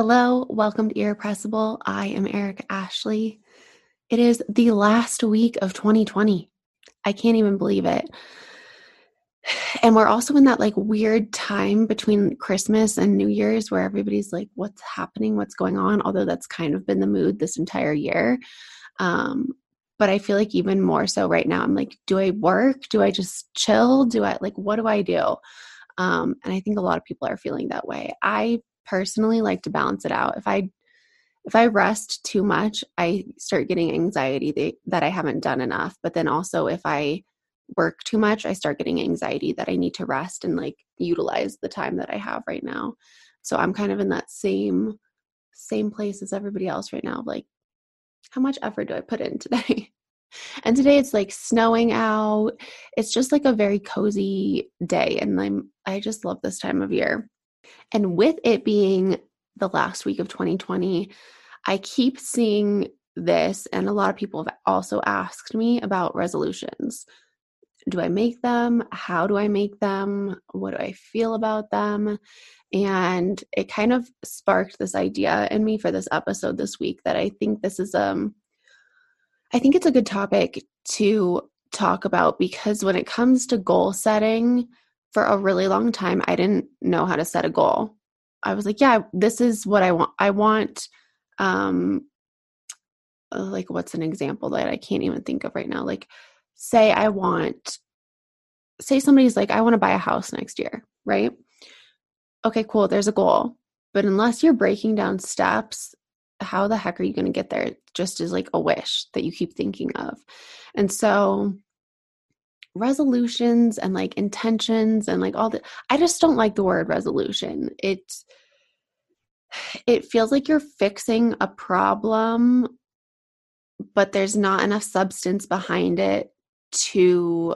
Hello, welcome to Irrepressible. I am Erica Ashley. It is the last week of 2020. I can't even believe it. And we're also in that like weird time between Christmas and New Year's where everybody's like, what's happening? What's going on? Although that's kind of been the mood this entire year. Um, but I feel like even more so right now, I'm like, do I work? Do I just chill? Do I like, what do I do? Um, and I think a lot of people are feeling that way. I personally like to balance it out. If I if I rest too much, I start getting anxiety that, I haven't done enough. But then also if I work too much, I start getting anxiety that I need to rest and like utilize the time that I have right now. So I'm kind of in that same same place as everybody else right now. Like, how much effort do I put in today? and today it's like snowing out. It's just like a very cozy day. And I'm I just love this time of year. And with it being the last week of 2020, I keep seeing this, and a lot of people have also asked me about resolutions. Do I make them? How do I make them? What do I feel about them? And it kind of sparked this idea in me for this episode this week that I think this is um I think it's a good topic to talk about because when it comes to goal setting, for a really long time I didn't know how to set a goal. I was like, yeah, this is what I want. I want um like what's an example that I can't even think of right now? Like say I want say somebody's like I want to buy a house next year, right? Okay, cool, there's a goal. But unless you're breaking down steps, how the heck are you going to get there? just as like a wish that you keep thinking of. And so resolutions and like intentions and like all the I just don't like the word resolution. It it feels like you're fixing a problem but there's not enough substance behind it to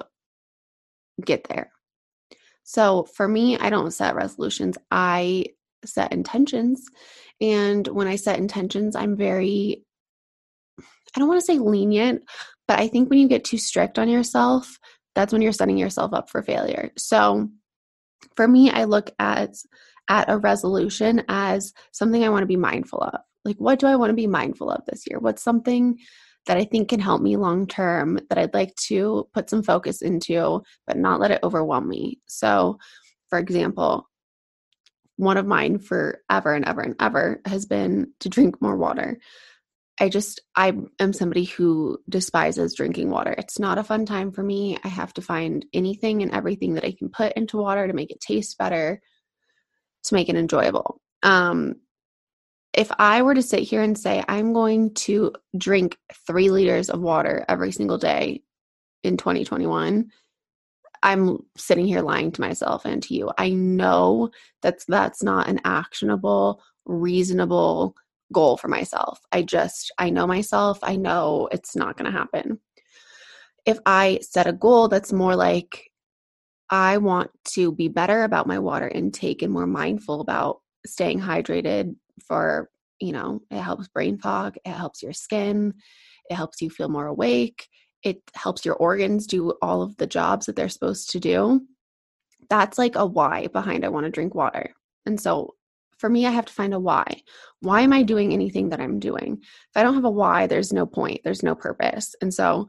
get there. So for me, I don't set resolutions. I set intentions. And when I set intentions, I'm very I don't want to say lenient, but I think when you get too strict on yourself, that's when you're setting yourself up for failure. So for me, I look at at a resolution as something I want to be mindful of. Like what do I want to be mindful of this year? What's something that I think can help me long term that I'd like to put some focus into, but not let it overwhelm me. So, for example, one of mine forever and ever and ever has been to drink more water. I just, I am somebody who despises drinking water. It's not a fun time for me. I have to find anything and everything that I can put into water to make it taste better, to make it enjoyable. Um, if I were to sit here and say, I'm going to drink three liters of water every single day in 2021, I'm sitting here lying to myself and to you. I know that's that's not an actionable, reasonable goal for myself. I just, I know myself. I know it's not going to happen. If I set a goal that's more like, I want to be better about my water intake and more mindful about staying hydrated for, you know, it helps brain fog, it helps your skin, it helps you feel more awake, it helps your organs do all of the jobs that they're supposed to do. That's like a why behind I want to drink water. And so for me, I have to find a why. Why am I doing anything that I'm doing? If I don't have a why, there's no point, there's no purpose. And so,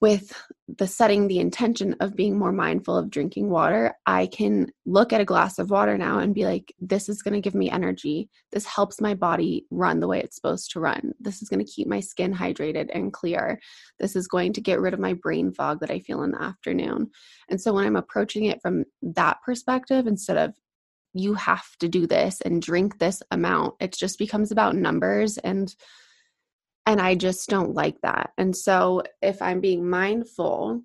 with the setting the intention of being more mindful of drinking water, I can look at a glass of water now and be like, this is going to give me energy. This helps my body run the way it's supposed to run. This is going to keep my skin hydrated and clear. This is going to get rid of my brain fog that I feel in the afternoon. And so when I'm approaching it from that perspective, instead of you have to do this and drink this amount. It just becomes about numbers and and i just don't like that. And so if i'm being mindful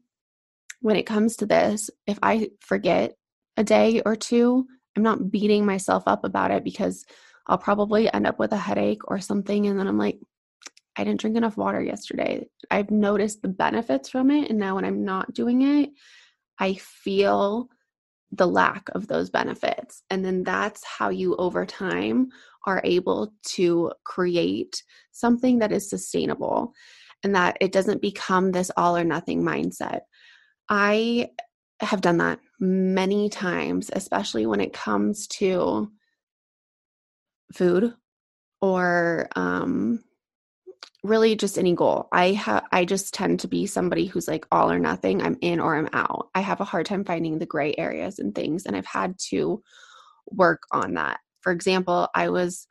when it comes to this if i forget a day or two i'm not beating myself up about it because i'll probably end up with a headache or something and then i'm like i didn't drink enough water yesterday. I've noticed the benefits from it and now when i'm not doing it i feel the lack of those benefits. And then that's how you, over time, are able to create something that is sustainable and that it doesn't become this all or nothing mindset. I have done that many times, especially when it comes to food or um, really just any goal. I have I just tend to be somebody who's like all or nothing. I'm in or I'm out. I have a hard time finding the gray areas and things and I've had to work on that. For example, I was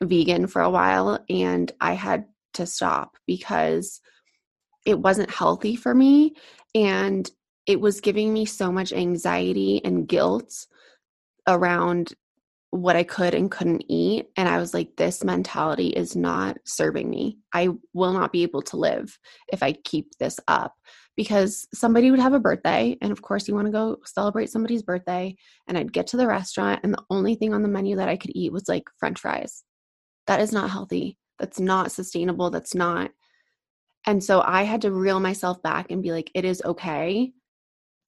vegan for a while and I had to stop because it wasn't healthy for me and it was giving me so much anxiety and guilt around what I could and couldn't eat. And I was like, this mentality is not serving me. I will not be able to live if I keep this up because somebody would have a birthday. And of course, you want to go celebrate somebody's birthday. And I'd get to the restaurant, and the only thing on the menu that I could eat was like french fries. That is not healthy. That's not sustainable. That's not. And so I had to reel myself back and be like, it is okay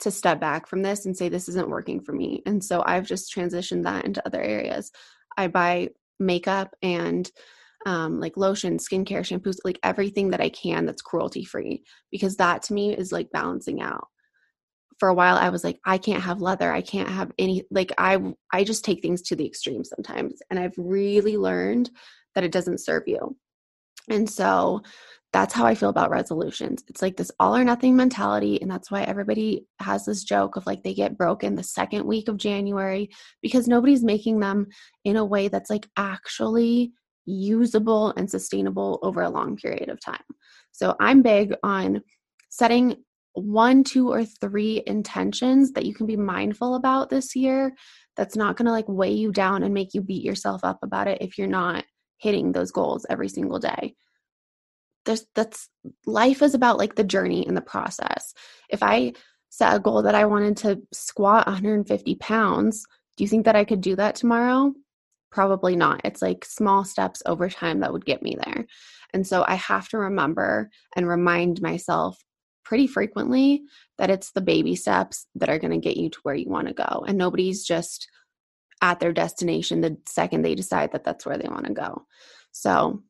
to step back from this and say this isn't working for me. And so i've just transitioned that into other areas. I buy makeup and um, like lotion skincare shampoos like everything that i can that's cruelty free because that to me is like balancing out. For a while i was like i can't have leather. I can't have any like i i just take things to the extreme sometimes and i've really learned that it doesn't serve you. And so that's how I feel about resolutions. It's like this all or nothing mentality. And that's why everybody has this joke of like they get broken the second week of January because nobody's making them in a way that's like actually usable and sustainable over a long period of time. So I'm big on setting one, two, or three intentions that you can be mindful about this year that's not going to like weigh you down and make you beat yourself up about it if you're not hitting those goals every single day there's that's life is about like the journey and the process. If I set a goal that I wanted to squat 150 pounds, do you think that I could do that tomorrow? Probably not. It's like small steps over time that would get me there. And so I have to remember and remind myself pretty frequently that it's the baby steps that are going to get you to where you want to go. And nobody's just at their destination the second they decide that that's where they want to go. So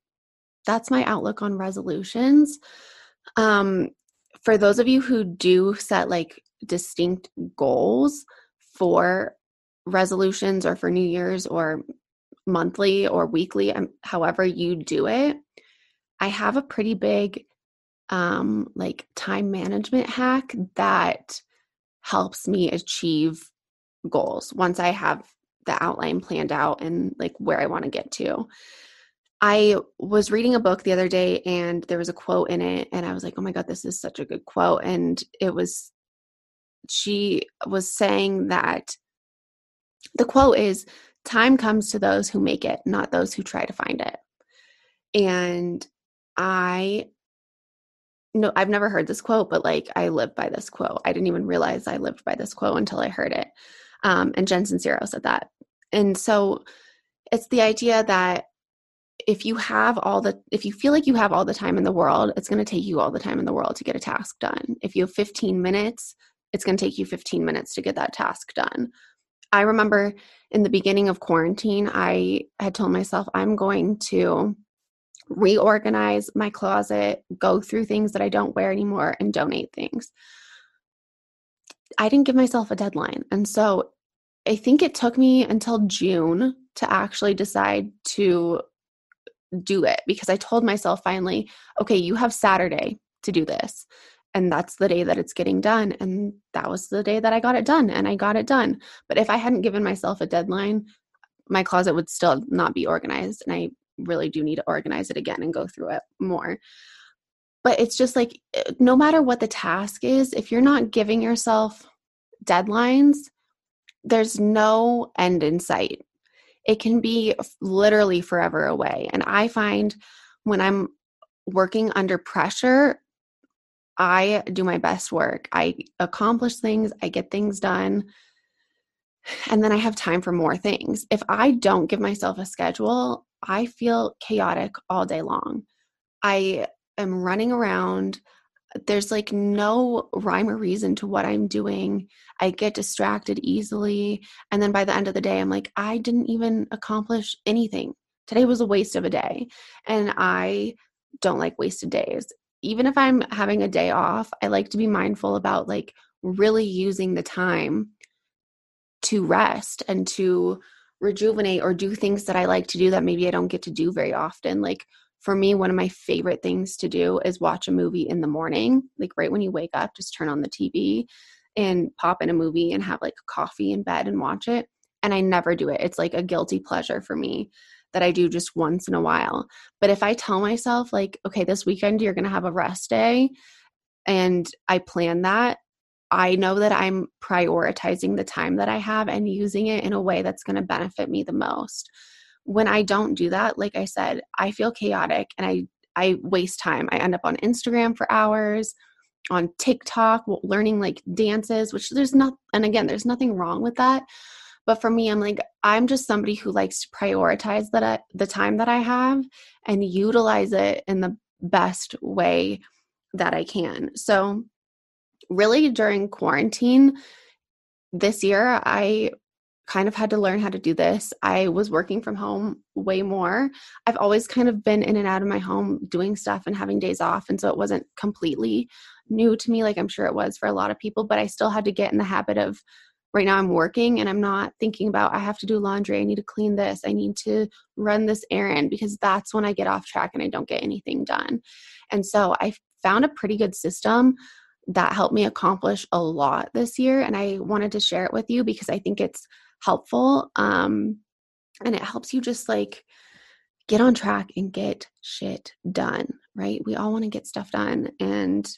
that's my outlook on resolutions. Um, for those of you who do set like distinct goals for resolutions or for New Year's or monthly or weekly, um, however you do it, I have a pretty big um like time management hack that helps me achieve goals once I have the outline planned out and like where I want to get to. I was reading a book the other day and there was a quote in it, and I was like, oh my God, this is such a good quote. And it was, she was saying that the quote is, time comes to those who make it, not those who try to find it. And I no, I've never heard this quote, but like I live by this quote. I didn't even realize I lived by this quote until I heard it. Um, and Jen Sincero said that. And so it's the idea that if you have all the if you feel like you have all the time in the world it's going to take you all the time in the world to get a task done. If you have 15 minutes it's going to take you 15 minutes to get that task done. I remember in the beginning of quarantine i had told myself i'm going to reorganize my closet go through things that i don't wear anymore and donate things. I didn't give myself a deadline and so i think it took me until june to actually decide to do it because I told myself finally, okay, you have Saturday to do this. And that's the day that it's getting done. And that was the day that I got it done. And I got it done. But if I hadn't given myself a deadline, my closet would still not be organized. And I really do need to organize it again and go through it more. But it's just like, eh, no matter what the task is, if you're not giving yourself deadlines, there's no end in sight it can be literally forever away. And I find when I'm working under pressure, I do my best work. I accomplish things, I get things done, and then I have time for more things. If I don't give myself a schedule, I feel chaotic all day long. I am running around there's like no rhyme or reason to what I'm doing. I get distracted easily. And then by the end of the day, I'm like, I didn't even accomplish anything. Today was a waste of a day. And I don't like wasted days. Even if I'm having a day off, I like to be mindful about like really using the time to rest and to rejuvenate or do things that I like to do that maybe I don't get to do very often. Like for me, one of my favorite things to do is watch a movie in the morning, like right when you wake up, just turn on the TV and pop in a movie and have like coffee in bed and watch it. And I never do it. It's like a guilty pleasure for me that I do just once in a while. But if I tell myself, like, okay, this weekend you're going to have a rest day, and I plan that, I know that I'm prioritizing the time that I have and using it in a way that's going to benefit me the most. When I don't do that, like I said, I feel chaotic and I I waste time. I end up on Instagram for hours, on TikTok, learning like dances, which there's not and again, there's nothing wrong with that. But for me, I'm like, I'm just somebody who likes to prioritize that the time that I have and utilize it in the best way that I can. So, really, during quarantine this year, I kind of had to learn how to do this. I was working from home way more. I've always kind of been in and out of my home doing stuff and having days off. And so it wasn't completely new to me, like I'm sure it was for a lot of people, but I still had to get in the habit of right now I'm working and I'm not thinking about I have to do laundry, I need to clean this, I need to run this errand because that's when I get off track and I don't get anything done. And so I found a pretty good system that helped me accomplish a lot this year and I wanted to share it with you because I think it's helpful um and it helps you just like get on track and get shit done, right? We all want to get stuff done and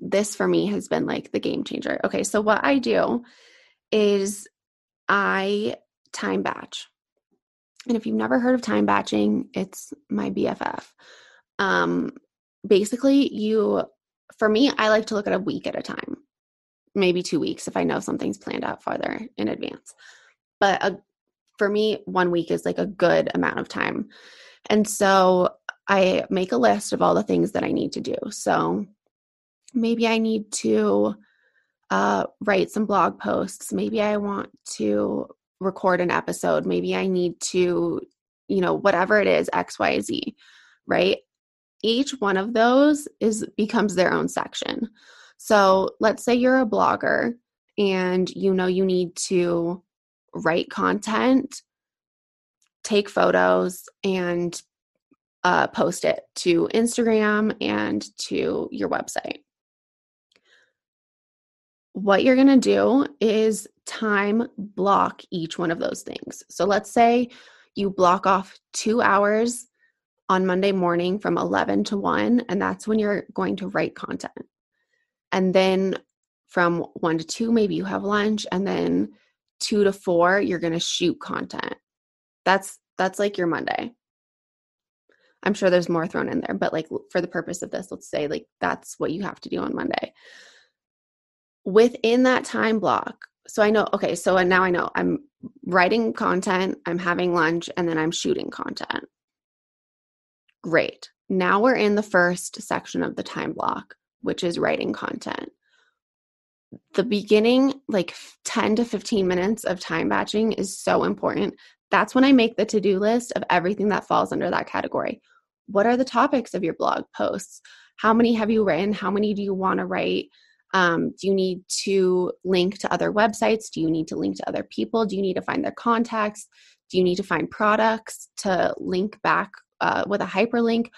this for me has been like the game changer. Okay, so what I do is I time batch. And if you've never heard of time batching, it's my BFF. Um, basically, you, for me, I like to look at a week at a time, maybe two weeks if I know something's planned out farther in advance. But a, for me, one week is like a good amount of time. And so I make a list of all the things that I need to do. So maybe I need to uh, write some blog posts. Maybe I want to record an episode. Maybe I need to, you know, whatever it is, X, Y, Z, right? Each one of those is becomes their own section. So let's say you're a blogger and you know you need to write content, take photos, and uh, post it to Instagram and to your website what you're going to do is time block each one of those things. So let's say you block off two hours on Monday morning from 11 to 1, and that's when you're going to write content. And then from 1 to 2, maybe you have lunch, and then 2 to 4, you're going to shoot content. That's that's like your Monday. I'm sure there's more thrown in there, but like for the purpose of this, let's say like that's what you have to do on Monday within that time block so i know okay so now i know i'm writing content i'm having lunch and then i'm shooting content great now we're in the first section of the time block which is writing content the beginning like 10 to 15 minutes of time batching is so important that's when i make the to-do list of everything that falls under that category what are the topics of your blog posts how many have you written how many do you want to write um, do you need to link to other websites? Do you need to link to other people? Do you need to find their contacts? Do you need to find products to link back uh, with a hyperlink?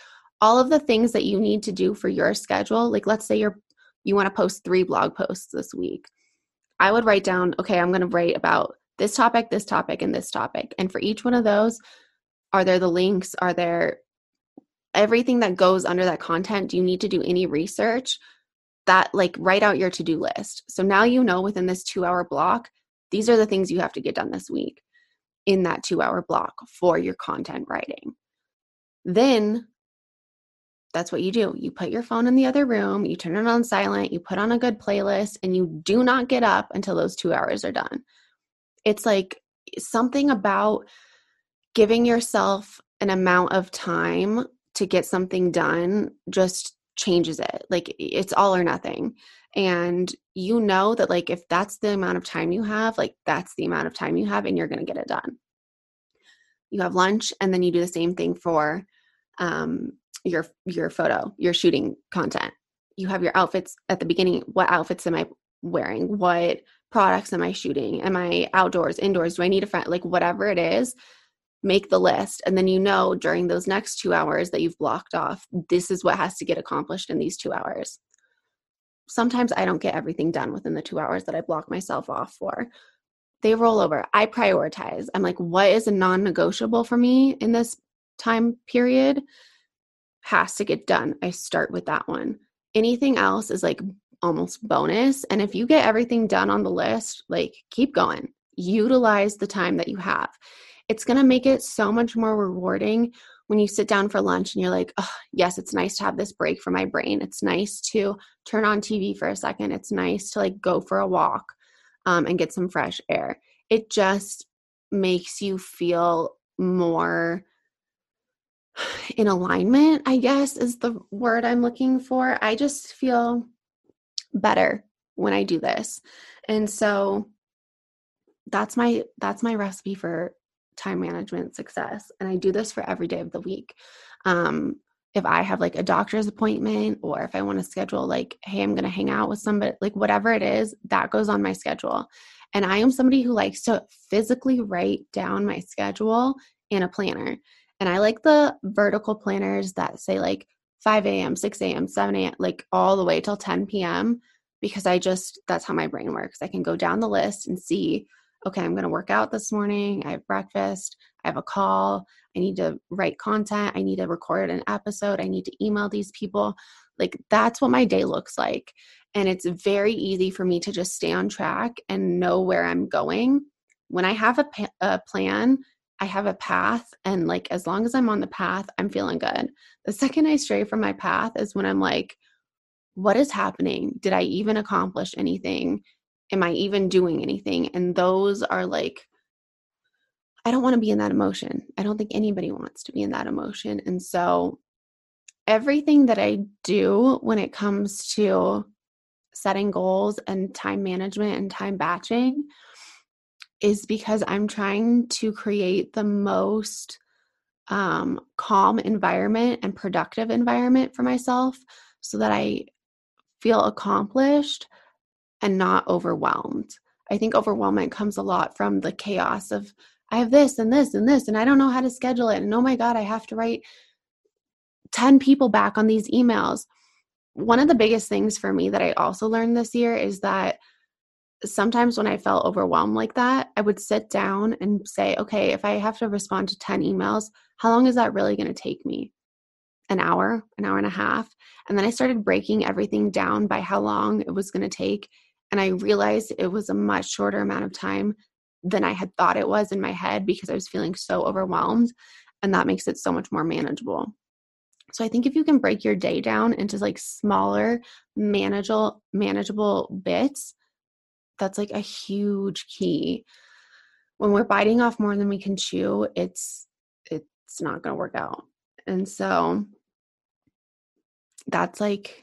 All of the things that you need to do for your schedule. Like, let's say you're you want to post three blog posts this week. I would write down, okay, I'm going to write about this topic, this topic, and this topic. And for each one of those, are there the links? Are there everything that goes under that content? Do you need to do any research? that like write out your to-do list. So now you know within this 2-hour block, these are the things you have to get done this week in that 2-hour block for your content writing. Then that's what you do. You put your phone in the other room, you turn it on silent, you put on a good playlist, and you do not get up until those two hours are done. It's like something about giving yourself an amount of time to get something done just changes it. Like it's all or nothing. And you know that like if that's the amount of time you have, like that's the amount of time you have and you're going to get it done. You have lunch and then you do the same thing for um your your photo, your shooting content. You have your outfits at the beginning. What outfits am I wearing? What products am I shooting? Am I outdoors, indoors? Do I need a friend? Like whatever it is, make the list. And then you know during those next two hours that you've blocked off, this is what has to get accomplished in these two hours. Sometimes I don't get everything done within the two hours that I block myself off for. They roll over. I prioritize. I'm like, what is a non negotiable for me in this time period? Has to get done. I start with that one. Anything else is like almost bonus. And if you get everything done on the list, like keep going. Utilize the time that you have. It's going to make it so much more rewarding when you sit down for lunch and you're like, oh, yes, it's nice to have this break for my brain. It's nice to turn on TV for a second. It's nice to like go for a walk um, and get some fresh air. It just makes you feel more in alignment, I guess is the word I'm looking for. I just feel better when I do this. And so that's my that's my recipe for time management success and I do this for every day of the week. Um if I have like a doctor's appointment or if I want to schedule like hey I'm going to hang out with somebody like whatever it is that goes on my schedule. And I am somebody who likes to physically write down my schedule in a planner. And I like the vertical planners that say like 5 a.m., 6 a.m., 7 a.m., like all the way till 10 p.m. because I just, that's how my brain works. I can go down the list and see, okay, I'm going to work out this morning. I have breakfast. I have a call. I need to write content. I need to record an episode. I need to email these people. Like that's what my day looks like. And it's very easy for me to just stay on track and know where I'm going. When I have a, a plan, I have a path, and like as long as I'm on the path, I'm feeling good. The second I stray from my path is when I'm like, what is happening? Did I even accomplish anything? Am I even doing anything? And those are like, I don't want to be in that emotion. I don't think anybody wants to be in that emotion. And so, everything that I do when it comes to setting goals and time management and time batching is because I'm trying to create the most um, calm environment and productive environment for myself so that I feel accomplished and not overwhelmed. I think overwhelmment comes a lot from the chaos of I have this and this and this, and I don't know how to schedule it. And oh my God, I have to write 10 people back on these emails. One of the biggest things for me that I also learned this year is that sometimes when I felt overwhelmed like that, I would sit down and say, okay, if I have to respond to 10 emails, how long is that really going to take me? An hour, an hour and a half. And then I started breaking everything down by how long it was going to take. And I realized it was a much shorter amount of time than I had thought it was in my head because I was feeling so overwhelmed. And that makes it so much more manageable. So I think if you can break your day down into like smaller, manageable, manageable bits, that's like a huge key. When we're biting off more than we can chew it's it's not going to work out. And so that's like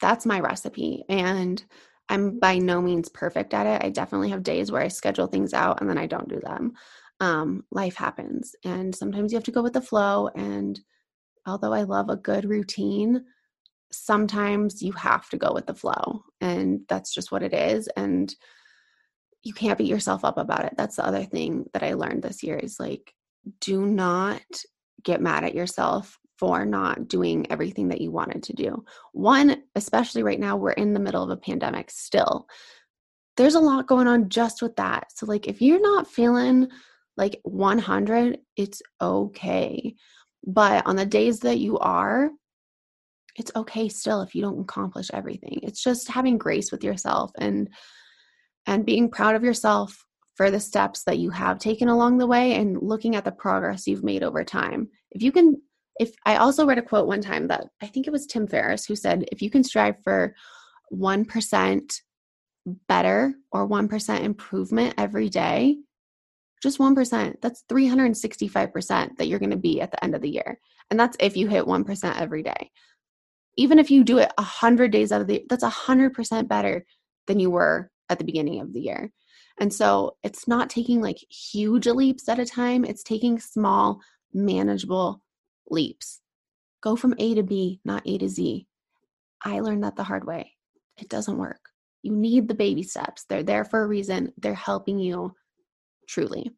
that's my recipe and i'm by no means perfect at it. I definitely have days where i schedule things out and then i don't do them. Um, life happens and sometimes you have to go with the flow and although i love a good routine sometimes you have to go with the flow and that's just what it is and you can't beat yourself up about it. That's the other thing that i learned this year is like do not get mad at yourself for not doing everything that you wanted to do. One especially right now we're in the middle of a pandemic still. There's a lot going on just with that. So like if you're not feeling like 100 it's okay. But on the days that you are it's okay still if you don't accomplish everything. It's just having grace with yourself and and being proud of yourself for the steps that you have taken along the way and looking at the progress you've made over time. If you can if I also read a quote one time that I think it was Tim Ferriss who said if you can strive for 1% better or 1% improvement every day, just 1%, that's 365% that you're going to be at the end of the year. And that's if you hit 1% every day even if you do it 100 days out of the that's 100% better than you were at the beginning of the year. And so it's not taking like huge leaps at a time, it's taking small, manageable leaps. Go from A to B, not A to Z. I learned that the hard way. It doesn't work. You need the baby steps. They're there for a reason. They're helping you truly.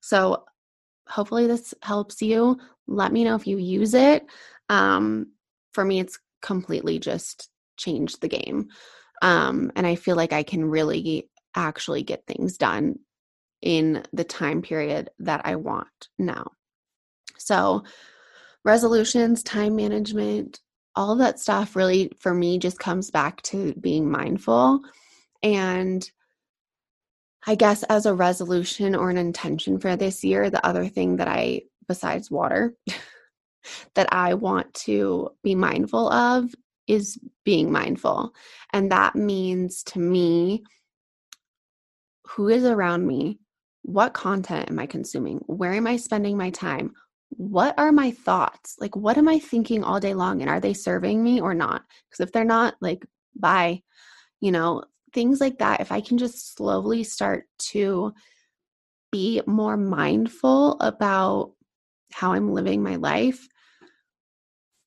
So, hopefully, this helps you. Let me know if you use it. Um, for me, it's completely just changed the game. Um, and I feel like I can really actually get things done in the time period that I want now. So, resolutions, time management, all that stuff really for me just comes back to being mindful. And I guess as a resolution or an intention for this year, the other thing that I, besides water, that I want to be mindful of is being mindful. And that means to me, who is around me? What content am I consuming? Where am I spending my time? What are my thoughts? Like, what am I thinking all day long? And are they serving me or not? Because if they're not, like, bye. You know, things like that. If I can just slowly start to be more mindful about how I'm living my life,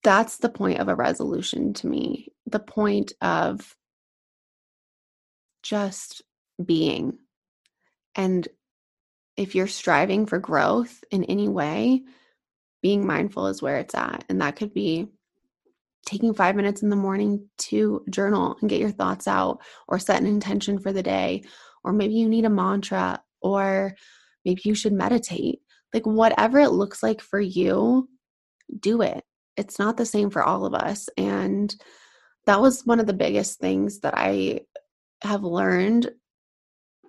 that's the point of a resolution to me. The point of just being. And if you're striving for growth in any way, being mindful is where it's at. And that could be taking five minutes in the morning to journal and get your thoughts out, or set an intention for the day, or maybe you need a mantra, or maybe you should meditate. Like, whatever it looks like for you, do it it's not the same for all of us. And that was one of the biggest things that I have learned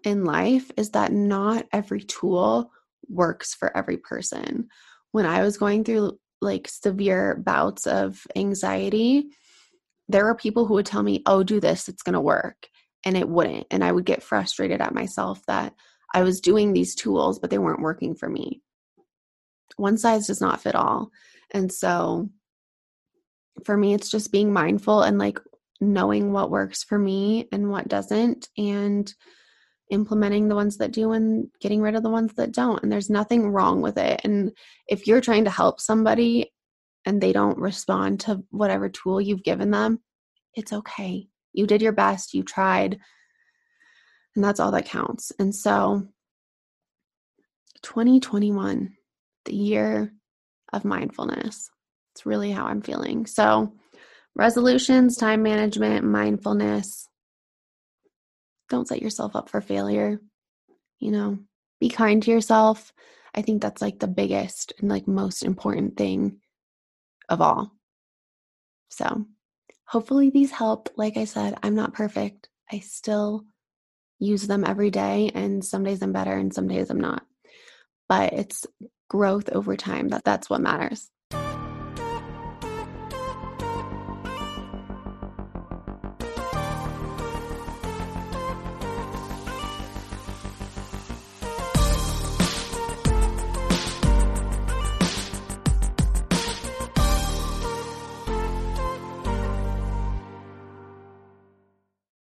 in life is that not every tool works for every person. When I was going through like severe bouts of anxiety, there were people who would tell me, Oh, do this, it's going to work. And it wouldn't. And I would get frustrated at myself that I was doing these tools, but they weren't working for me. One size does not fit all. And so for me, it's just being mindful and like knowing what works for me and what doesn't, and implementing the ones that do and getting rid of the ones that don't. And there's nothing wrong with it. And if you're trying to help somebody and they don't respond to whatever tool you've given them, it's okay. You did your best, you tried, and that's all that counts. And so, 2021, the year of mindfulness. It's really how I'm feeling. So, resolutions, time management, mindfulness. Don't set yourself up for failure. You know, be kind to yourself. I think that's like the biggest and like most important thing of all. So, hopefully, these help. Like I said, I'm not perfect. I still use them every day, and some days I'm better and some days I'm not. But it's growth over time that that's what matters.